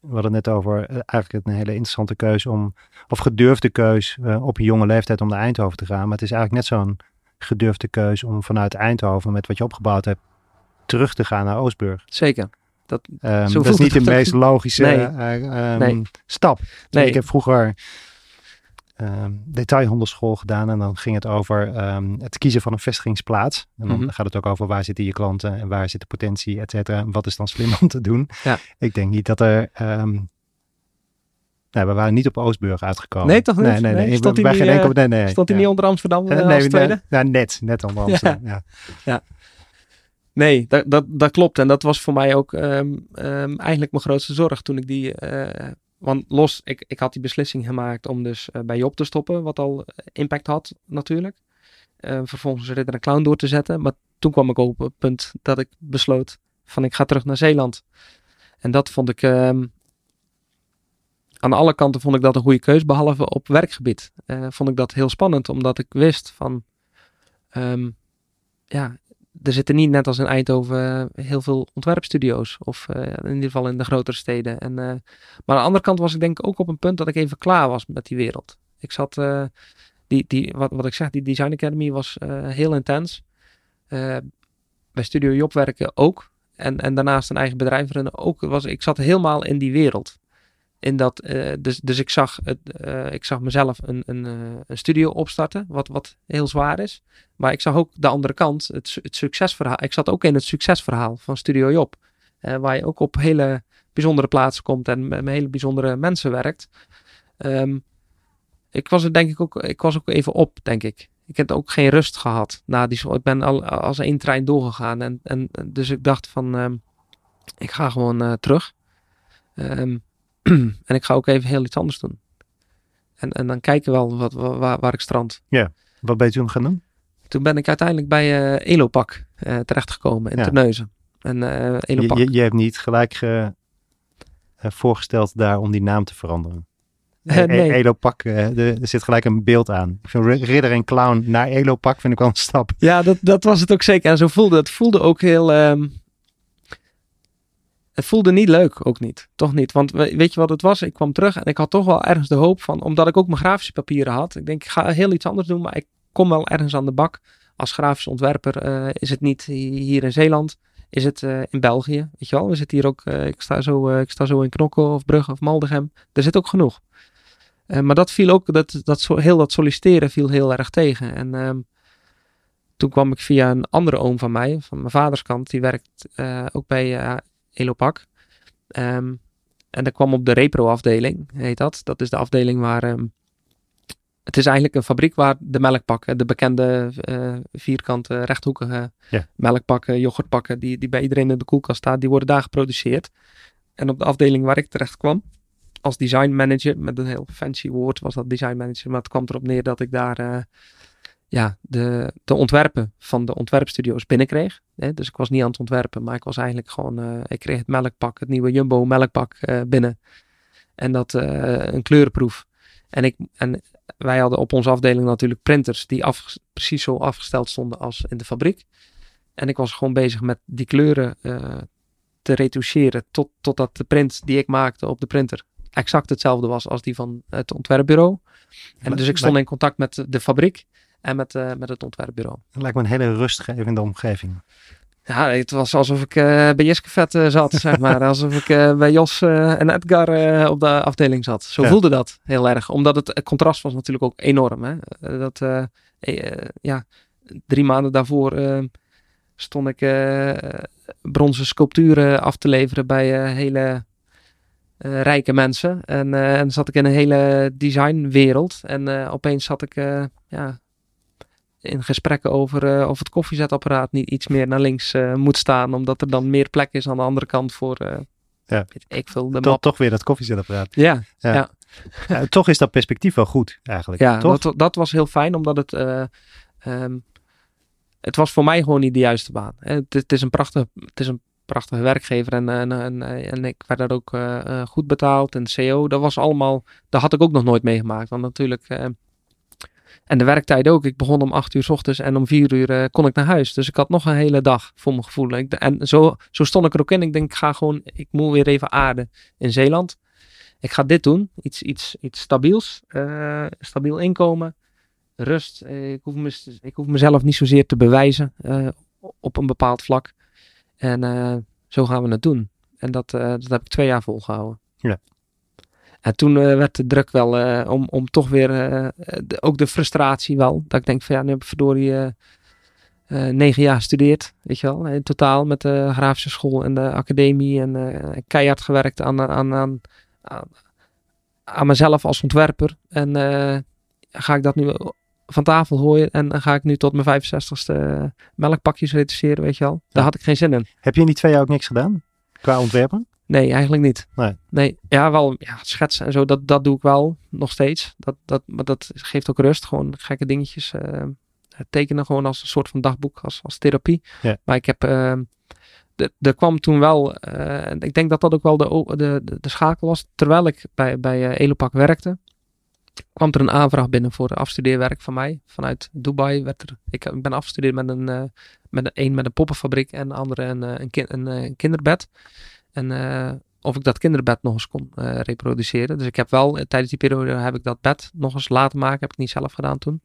S2: we hadden het net over, eh, eigenlijk een hele interessante keuze om, of gedurfde keus eh, op een jonge leeftijd om naar Eindhoven te gaan. Maar het is eigenlijk net zo'n gedurfde keus om vanuit Eindhoven met wat je opgebouwd hebt terug te gaan naar Oostburg.
S3: Zeker. Dat,
S2: Ehm, dat is niet de meest logische
S3: Nee.
S2: eh, ehm,
S3: Nee.
S2: stap.
S3: nee,
S2: Ik heb vroeger ehm detailhandelschool gedaan en dan ging het over het kiezen van een vestigingsplaats. En dan
S3: Mhm.
S2: gaat het ook over waar zitten je klanten en waar zit de potentie, et cetera. En wat is dan slim om te doen?
S3: Ja.
S2: Ik denk niet dat er... nee, we waren niet op Oostburg uitgekomen.
S3: Nee, toch niet?
S2: Nee, nee, nee.
S3: Nee? Stond hij niet,
S2: enkel...
S3: eh,
S2: Nee, nee.
S3: stond hij
S2: ja.
S3: niet onder Amsterdam eh,
S2: Eh,
S3: als
S2: nee,
S3: tweede?
S2: nee, ja, net, net onder Amsterdam. Ja.
S3: Nee, dat, dat, dat klopt. En dat was voor mij ook ehm, ehm, eigenlijk mijn grootste zorg toen ik die. eh, want los, ik, ik had die beslissing gemaakt om dus eh, bij Job te stoppen, wat al impact had natuurlijk. Eh, vervolgens Ridder en Clown door te zetten. Maar toen kwam ik op het punt dat ik besloot van ik ga terug naar Zeeland. En dat vond ik. aan alle kanten vond ik dat een goede keus, behalve op werkgebied. Eh, vond ik dat heel spannend, omdat ik wist van. ja, er zitten niet net als in Eindhoven eh, heel veel ontwerpstudio's. Of eh, in ieder geval in de grotere steden. En, eh, maar aan de andere kant was ik denk ook op een punt dat ik even klaar was met die wereld. Ik zat, die, die, wat, wat ik zeg, die Design Academy was heel intens. Bij Studio Job werken ook. En, en daarnaast een eigen bedrijf runnen ook. Was, ik zat helemaal in die wereld. In dat, eh, dus, dus ik, zag het, eh, ik zag mezelf een, een, eh, een studio opstarten, wat, wat heel zwaar is. Maar ik zag ook de andere kant, het, het succesverhaal. Ik zat ook in het succesverhaal van Studio Job. waar je ook op hele bijzondere plaatsen komt en met, hele bijzondere mensen werkt. Ehm, ik was er denk ik ook, ik was ook even op, denk ik. Ik heb ook geen rust gehad na die, ik ben al als één trein doorgegaan. En, en dus ik dacht van, ehm, ik ga gewoon terug. Ehm, en ik ga ook even heel iets anders doen. En, en dan kijken we wel wat, waar, waar ik strand.
S2: Wat ben je toen gaan doen?
S3: Toen ben ik uiteindelijk bij eh Elopak eh, terechtgekomen in
S2: Ja.
S3: Terneuzen. En
S2: Je,
S3: Elopak.
S2: je, je hebt niet gelijk ge- voorgesteld daar om die naam te veranderen.
S3: Eh,
S2: E-
S3: nee.
S2: Elopak, er, zit gelijk een beeld aan. Ik vind Ri- Ridder en Clown naar Elopak vind ik wel een stap.
S3: Ja, dat, dat was het ook zeker. En zo voelde het. voelde ook heel... ehm, het voelde niet leuk, ook niet. Toch niet. Want we- weet je wat het was? Ik kwam terug en ik had toch wel ergens de hoop van... Omdat ik ook mijn grafische papieren had. Ik denk, ik ga heel iets anders doen. Maar ik kom wel ergens aan de bak. Als grafisch ontwerper eh, is het niet hier in Zeeland. Is het eh, in België. Weet je wel? We zitten hier ook... eh, ik, sta zo, ik sta zo in Knokke of Brugge of Maldegem. Er zit ook genoeg. Maar dat viel ook... Dat, dat, heel dat solliciteren viel heel erg tegen. En... ehm, toen kwam ik via een andere oom van mij, van mijn vaders kant, die werkt ook bij Elopak. Ehm, en dat kwam op de repro-afdeling, heet dat. Dat is de afdeling waar. ehm, het is eigenlijk een fabriek waar de melkpakken, de bekende eh, vierkante rechthoekige melkpakken, yoghurtpakken, die, die bij iedereen in de koelkast staat, die worden daar geproduceerd. En op de afdeling waar ik terecht kwam, als design manager, met een heel fancy woord was dat design manager, maar het kwam erop neer dat ik daar eh, ja, de, de ontwerpen van de ontwerpstudio's binnenkreeg. Hè? Dus ik was niet aan het ontwerpen, maar ik was eigenlijk gewoon, eh, ik kreeg het melkpak, het nieuwe Jumbo melkpak eh, binnen. En dat eh, een kleurenproef. En, ik, en wij hadden op onze afdeling natuurlijk printers die af, precies zo afgesteld stonden als in de fabriek. En ik was gewoon bezig met die kleuren te retoucheren tot, totdat de print die ik maakte op de printer exact hetzelfde was als die van het ontwerpbureau. En dus ik stond in contact met de fabriek en met, uh, met het ontwerpbureau.
S2: Dat lijkt me een hele rustgevende omgeving.
S3: Ja, het was alsof ik uh, bij Jeskevet uh, zat, zeg maar. alsof ik bij Jos en Edgar op de afdeling zat. Zo voelde dat heel erg. Omdat het, contrast was natuurlijk ook enorm. Hè? dat, ja, drie maanden daarvoor stond ik bronzen sculpturen af te leveren bij hele rijke mensen. En, en zat ik in een hele designwereld. En opeens zat ik ja, in gesprekken over uh, of het koffiezetapparaat niet iets meer naar links uh, moet staan, omdat er dan meer plek is aan de andere kant voor. Uh,
S2: ja. ik vul de toch, toch weer dat koffiezetapparaat.
S3: Ja, ja. ja.
S2: ja. toch is dat perspectief wel goed eigenlijk.
S3: Ja,
S2: toch?
S3: Dat, dat was heel fijn, omdat het. Um, het was voor mij gewoon niet de juiste baan. Het, het, is een prachtig, het is een prachtige werkgever en, en, en, en ik werd daar ook goed betaald. En CO, dat was allemaal, dat had ik ook nog nooit meegemaakt. Want natuurlijk, en de werktijd ook. Ik begon om acht uur s ochtends en om vier uur uh, kon ik naar huis. Dus ik had nog een hele dag voor mijn gevoel. En zo, zo stond ik er ook in. Ik denk, ik ga gewoon, ik moet weer even aarden in Zeeland. Ik ga dit doen. Iets, iets, iets stabiels. Uh, stabiel inkomen. Rust. Uh, ik, hoef me, ik hoef mezelf niet zozeer te bewijzen op een bepaald vlak. En zo gaan we het doen. En dat, dat heb ik twee jaar volgehouden.
S2: Ja.
S3: En toen uh, werd de druk wel uh, om, om toch weer, uh, de, ook de frustratie wel. Dat ik denk van ja, nu heb ik verdorie negen jaar gestudeerd, weet je wel. In totaal met de grafische school en de academie. En keihard gewerkt aan, aan, aan, aan, aan mezelf als ontwerper. En ga ik dat nu van tafel gooien en dan ga ik nu tot mijn 65ste melkpakjes reduceren, weet je wel. Daar had ik geen zin in.
S2: Heb je in die twee jaar ook niks gedaan? Qua ontwerpen?
S3: Nee, eigenlijk niet.
S2: Nee.
S3: nee. Ja, wel ja, schetsen en zo, dat, dat doe ik wel nog steeds. Dat, dat, maar dat geeft ook rust. Gewoon gekke dingetjes. Uh, tekenen gewoon als een soort van dagboek, als, als therapie.
S2: Ja.
S3: Maar ik heb... Uh, er kwam toen wel, uh, ik denk dat dat ook wel de, de, de, de schakel was. Terwijl ik bij, bij Elopak werkte, kwam er een aanvraag binnen voor afstudeerwerk van mij. Vanuit Dubai werd er, ik ben afgestudeerd met een, met een, een met een poppenfabriek en de andere een, een, een, een kinderbed. En uh, of ik dat kinderbed nog eens kon uh, reproduceren. Dus ik heb wel, uh, tijdens die periode heb ik dat bed nog eens laten maken. Heb ik niet zelf gedaan toen.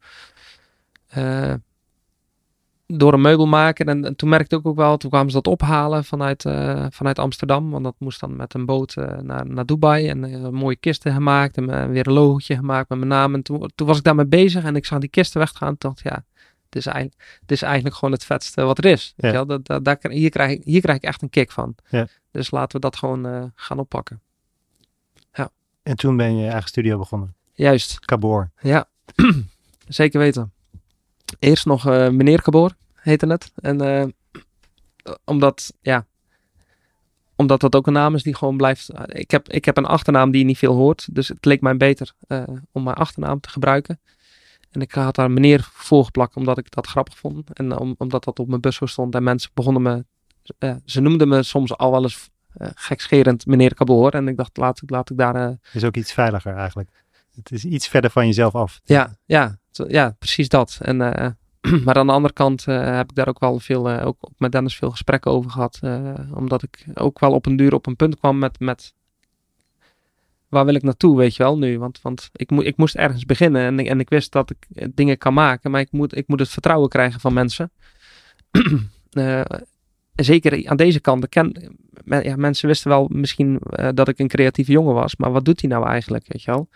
S3: door een meubel maken. En, en, toen merkte ik ook wel, toen kwamen ze dat ophalen vanuit, vanuit Amsterdam. Want dat moest dan met een boot naar, naar Dubai. En mooie kisten gemaakt. En weer een logootje gemaakt met mijn naam. En toen, toen was ik daarmee bezig. En ik zag die kisten weggaan. En dacht ja, het is, eigenlijk, het is eigenlijk gewoon het vetste wat er is. Ja. Dat, dat, hier, krijg ik, hier krijg ik echt een kick van.
S2: Ja.
S3: Dus laten we dat gewoon uh, gaan oppakken. Ja.
S2: En toen ben je eigen studio begonnen?
S3: Juist.
S2: Cabor.
S3: Ja, zeker weten. Eerst nog uh, meneer Cabor heette het. En uh, omdat, ja, omdat dat ook een naam is die gewoon blijft. Ik heb, ik heb een achternaam die je niet veel hoort. Dus het leek mij beter om mijn achternaam te gebruiken. En ik had daar meneer voorgeplakt omdat ik dat grappig vond. En om, omdat dat op mijn bus stond. En mensen begonnen me uh, ze noemden me soms al wel eens uh, gekscherend meneer Kaboor. En ik dacht, laat, laat ik daar... Uh...
S2: is ook iets veiliger eigenlijk. Het is iets verder van jezelf af.
S3: Ja, ja, ja precies dat. En, maar aan de andere kant heb ik daar ook wel veel, ook met Dennis veel gesprekken over gehad. omdat ik ook wel op een duur op een punt kwam met, met waar wil ik naartoe, weet je wel, nu? Want, want ik, mo ik moest ergens beginnen en, en ik wist dat ik dingen kan maken, maar ik moet, ik moet het vertrouwen krijgen van mensen. uh, zeker aan deze kant, ken, ja, mensen wisten wel misschien uh, dat ik een creatieve jongen was, maar wat doet hij nou eigenlijk, weet je wel?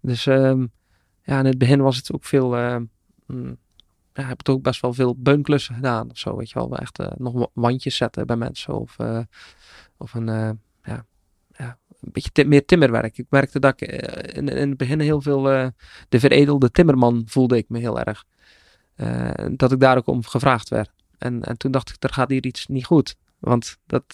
S3: Dus um, ja, in het begin was het ook veel, uh, ja, heb ik ook best wel veel beunklussen gedaan of zo, weet je wel? Echt nog wandjes zetten bij mensen of, of een, een beetje meer timmerwerk. Ik merkte dat ik in, in, het begin heel veel de veredelde timmerman voelde ik me heel erg. dat ik daar ook om gevraagd werd. En, en toen dacht ik, er gaat hier iets niet goed. Want dat,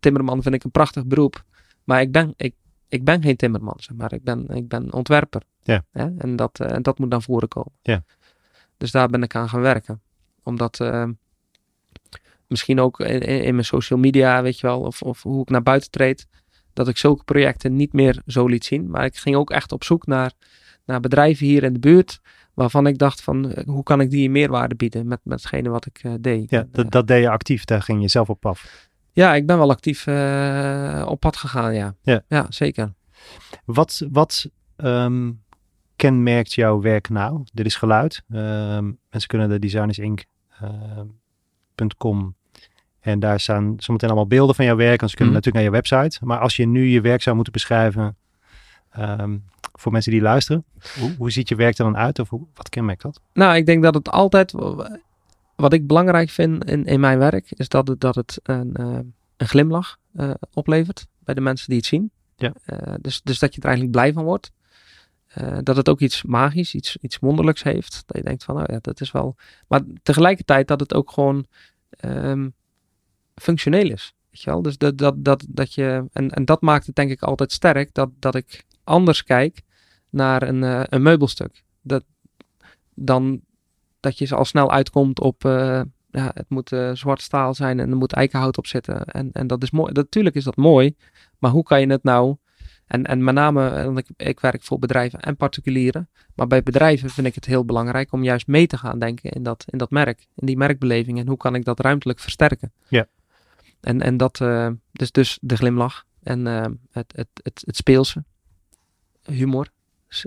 S3: timmerman vind ik een prachtig beroep. Maar ik ben, ik, ik ben geen timmerman, zeg maar. Ik ben, ik ben ontwerper.
S2: Ja.
S3: En dat, uh, dat moet naar voren komen.
S2: Ja.
S3: Dus daar ben ik aan gaan werken. Omdat uh, misschien ook in, in, mijn social media, weet je wel, of, of hoe ik naar buiten treed, dat ik zulke projecten niet meer zo liet zien. Maar ik ging ook echt op zoek naar, naar bedrijven hier in de buurt waarvan ik dacht van eh, hoe kan ik die meerwaarde bieden met, met hetgene wat ik uh, deed.
S2: Ja, dat, dat deed je actief, daar ging je zelf op af.
S3: Ja, ik ben wel actief uh, op pad gegaan, ja.
S2: Ja,
S3: ja zeker.
S2: Wat, wat um, kenmerkt jouw werk nou? Dit is geluid. Um, mensen kunnen de designersinc.com en daar staan zometeen allemaal beelden van jouw werk. En ze kunnen mm. natuurlijk naar je website. Maar als je nu je werk zou moeten beschrijven um, voor mensen die luisteren, hoe, hoe, ziet je werk er dan uit? Of hoe, wat kenmerkt dat?
S3: Nou, ik denk dat het altijd, wat ik belangrijk vind in, in mijn werk, is dat het, dat het een, uh, een glimlach uh, oplevert bij de mensen die het zien.
S2: Ja.
S3: Uh, dus, dus dat je er eigenlijk blij van wordt. dat het ook iets magisch, iets, iets wonderlijks heeft. Dat je denkt van, nou ja, dat is wel... Maar tegelijkertijd dat het ook gewoon um, functioneel is. Weet je? Dus dat, dat, dat, dat je... En, en dat maakt het denk ik altijd sterk, dat, dat ik anders kijk naar een, uh, een meubelstuk. Dat, dan dat je al snel uitkomt op uh, ja, het moet uh, zwart staal zijn en er moet eikenhout op zitten. En, en dat is mooi. Natuurlijk is dat mooi, maar hoe kan je het nou? En, en met name, want ik, ik werk voor bedrijven en particulieren. Maar bij bedrijven vind ik het heel belangrijk om juist mee te gaan denken in dat, in dat merk, in die merkbeleving. En hoe kan ik dat ruimtelijk versterken?
S2: Ja.
S3: En, en dat, uh, dus, dus de glimlach en uh, het, het, het, het speelse, humor.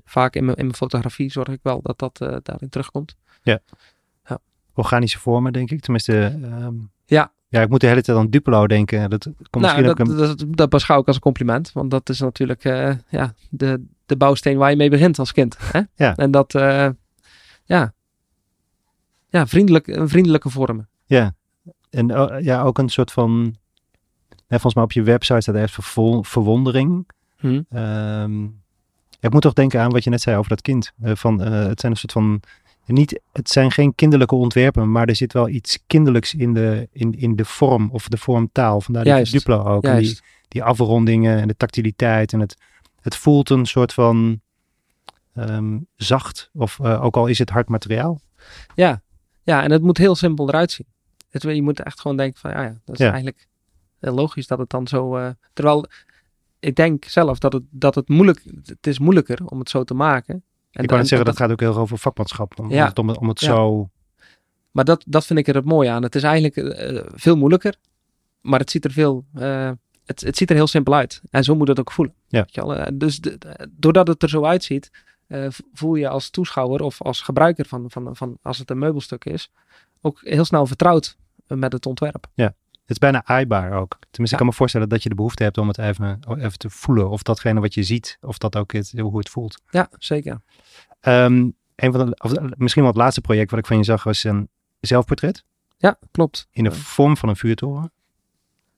S3: Vaak in mijn, in mijn fotografie zorg ik wel dat dat uh, daarin terugkomt.
S2: Ja. ja. Organische vormen, denk ik. Tenminste, um,
S3: ja.
S2: Ja, ik moet de hele tijd aan Duplo denken. Dat komt
S3: nou,
S2: misschien
S3: dat,
S2: ook
S3: een... dat, dat, beschouw ik als een compliment. Want dat is natuurlijk ja, de, de bouwsteen waar je mee begint als kind. Hè?
S2: Ja.
S3: En dat, ja, ja vriendelijk, vriendelijke vormen.
S2: Ja, en uh, ja, ook een soort van, hè, volgens mij op je website staat er ver, verwondering.
S3: Hmm.
S2: Um, ik moet toch denken aan wat je net zei over dat kind. Uh, van, uh, het zijn een soort van. Niet, het zijn geen kinderlijke ontwerpen, maar er zit wel iets kinderlijks in de, in, in de vorm of de vormtaal. Vandaar die
S3: Juist.
S2: Duplo ook. En die, die afrondingen en de tactiliteit. En het, het voelt een soort van um, zacht, of uh, ook al is het hard materiaal.
S3: Ja. ja, en het moet heel simpel eruit zien. Het, je moet echt gewoon denken van, ja, ja dat is
S2: Ja.
S3: eigenlijk heel logisch dat het dan zo... uh, terwijl ik denk zelf dat het, dat het moeilijk... Het is moeilijker om het zo te maken.
S2: En ik kan zeggen, dat, dat gaat ook heel erg over vakmanschap. Om,
S3: Ja.
S2: het, om, het- om het
S3: Ja.
S2: zo...
S3: Maar dat, dat vind ik er het mooie aan. Het is eigenlijk eh, veel moeilijker, maar het ziet er veel... eh, het, het ziet er heel simpel uit. En zo moet het ook voelen.
S2: Ja.
S3: Weet je wel? Eh, Dus de- doordat het er zo uitziet, eh, voel je als toeschouwer of als gebruiker van, van, van als het een meubelstuk is, ook heel snel vertrouwd eh, met het ontwerp.
S2: Het is bijna aaibaar ook. Tenminste,
S3: Ja.
S2: ik kan me voorstellen dat je de behoefte hebt om het even, even te voelen. Of datgene wat je ziet, of dat ook het, hoe het voelt.
S3: Ja, zeker.
S2: Een van de, of eh, misschien wel het laatste project wat ik van je zag was een zelfportret.
S3: Ja, klopt.
S2: In de
S3: Ja.
S2: vorm van een vuurtoren.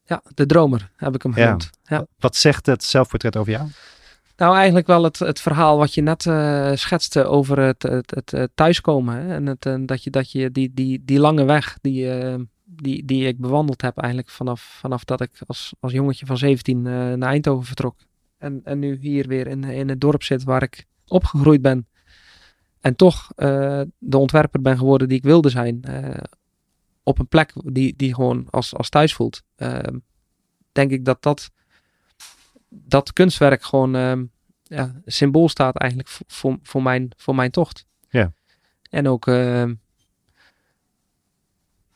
S3: Ja, de dromer heb ik hem
S2: Ja.
S3: genoemd. Ja.
S2: Wat zegt het zelfportret over jou?
S3: Nou, eigenlijk wel het, het verhaal wat je net eh, schetste over het, het, het, eh, thuiskomen. Hè? En het, eh, dat je, dat je die, die, die lange weg die, die, die ik bewandeld heb eigenlijk vanaf, vanaf dat ik als, als jongetje van 17 eh, naar Eindhoven vertrok. En, en nu hier weer in, in het dorp zit waar ik opgegroeid ben. En toch de ontwerper ben geworden die ik wilde zijn. op een plek die, die gewoon als, als thuis voelt. Denk ik dat dat, dat kunstwerk gewoon ehm, ja, symbool staat eigenlijk voor, voor, mijn, voor mijn tocht.
S2: Ja.
S3: En ook ehm,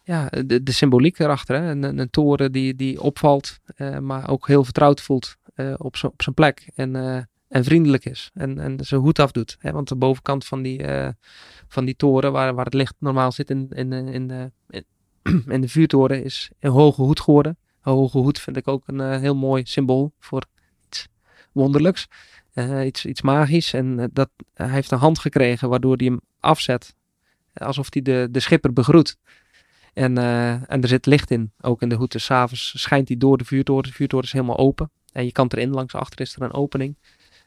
S3: ja, de, de symboliek erachter. Hè? Een, een, toren die, die opvalt, eh, maar ook heel vertrouwd voelt eh, op zijn op zijn plek. En, eh, en vriendelijk is. En, en zijn hoed afdoet. Hè? Want de bovenkant van die, van die toren, waar, waar het licht normaal zit in, in, in, de, in, in de vuurtoren, is een hoge hoed geworden. Een hoge hoed vind ik ook een heel mooi symbool voor wonderlijks. Eh, iets, iets magisch. En eh, dat, hij heeft een hand gekregen waardoor hij hem afzet. Alsof hij de, de schipper begroet. En, eh, en er zit licht in, ook in de hoed. Dus s'avonds schijnt hij door de vuurtoren. De vuurtoren is helemaal open. En je kan erin, langs achter is er een opening.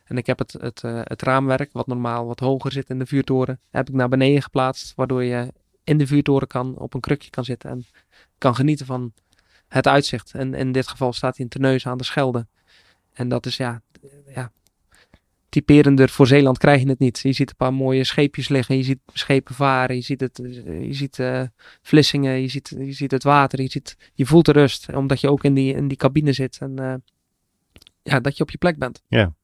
S3: En ik heb het, het, het raamwerk, wat normaal wat hoger zit in de vuurtoren, heb ik naar beneden geplaatst. Waardoor je in de vuurtoren kan, op een krukje kan zitten en kan genieten van het uitzicht. En in dit geval staat hij in Terneuzen aan de Schelde. En dat is ja, ja typerender voor Zeeland krijg je het niet. Je ziet een paar mooie scheepjes liggen, je ziet schepen varen, je ziet, het, je ziet uh, Vlissingen, je ziet, je ziet het water, je, ziet, je voelt de rust, omdat je ook in die, in die cabine zit en uh, ja, dat je op je plek bent.
S2: Ja,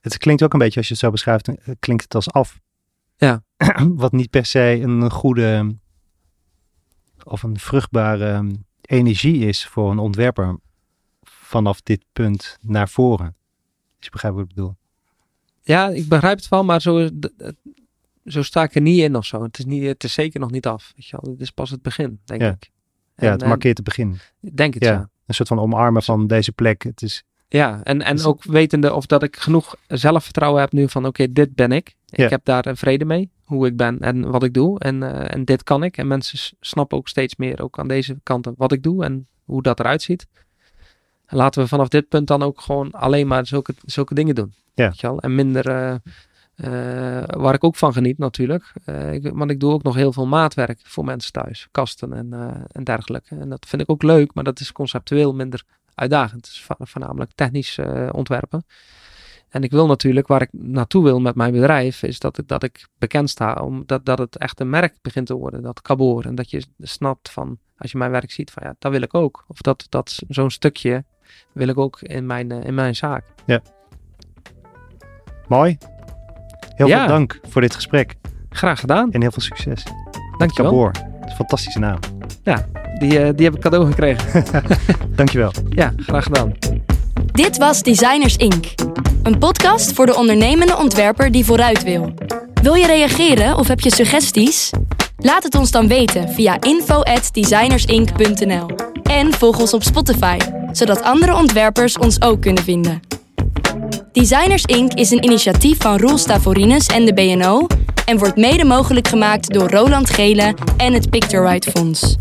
S2: het klinkt ook een beetje, als je het zo beschrijft, klinkt het als af.
S3: Ja.
S2: Wat niet per se een goede of een vruchtbare energie is voor een ontwerper vanaf dit punt naar voren. Je begrijpt wat ik bedoel.
S3: Ja, ik begrijp het wel, maar zo, zo sta ik er niet in of zo. Het is, niet, het is zeker nog niet af. Weet je wel. Het is pas het begin, denk
S2: ja.
S3: ik.
S2: En, ja, het markeert het begin.
S3: Denk het, ja.
S2: Een soort van omarmen van deze plek. Het is,
S3: ja, en, en ook wetende of dat ik genoeg zelfvertrouwen heb nu van oké, dit ben ik. Ik heb daar vrede mee, hoe ik ben en wat ik doe. En, uh, en dit kan ik. En mensen snappen ook steeds meer, ook aan deze kanten, wat ik doe en hoe dat eruit ziet. En laten we vanaf dit punt dan ook gewoon alleen maar zulke, zulke dingen doen.
S2: Ja.
S3: En minder, uh, uh, waar ik ook van geniet natuurlijk. Ik, want ik doe ook nog heel veel maatwerk voor mensen thuis. Kasten en, en dergelijke. En dat vind ik ook leuk, maar dat is conceptueel minder uitdagend. Het is voornamelijk technisch ontwerpen. En ik wil natuurlijk, waar ik naartoe wil met mijn bedrijf, is dat ik, dat ik bekend sta, omdat dat het echt een merk begint te worden, dat Caboor. En dat je snapt van, als je mijn werk ziet, van ja, dat wil ik ook. Of dat, dat zo'n stukje wil ik ook in mijn, in mijn zaak.
S2: Ja. Mooi. Heel
S3: Ja.
S2: veel dank voor dit gesprek
S3: Graag gedaan.
S2: en heel veel succes.
S3: Dankjewel.
S2: Caboor, dat is een fantastische naam.
S3: Die, eh, die heb ik cadeau gekregen.
S2: Dankjewel.
S3: ja, graag gedaan.
S1: Dit was Designers Inc. Een podcast voor de ondernemende ontwerper die vooruit wil. Wil je reageren of heb je suggesties? Laat het ons dan weten via info@designersinc.nl. En volg ons op Spotify, zodat andere ontwerpers ons ook kunnen vinden. Designers Inc. is een initiatief van Roel Stavorines en de BNO en wordt mede mogelijk gemaakt door Roland Gele en het Picture Right Fonds.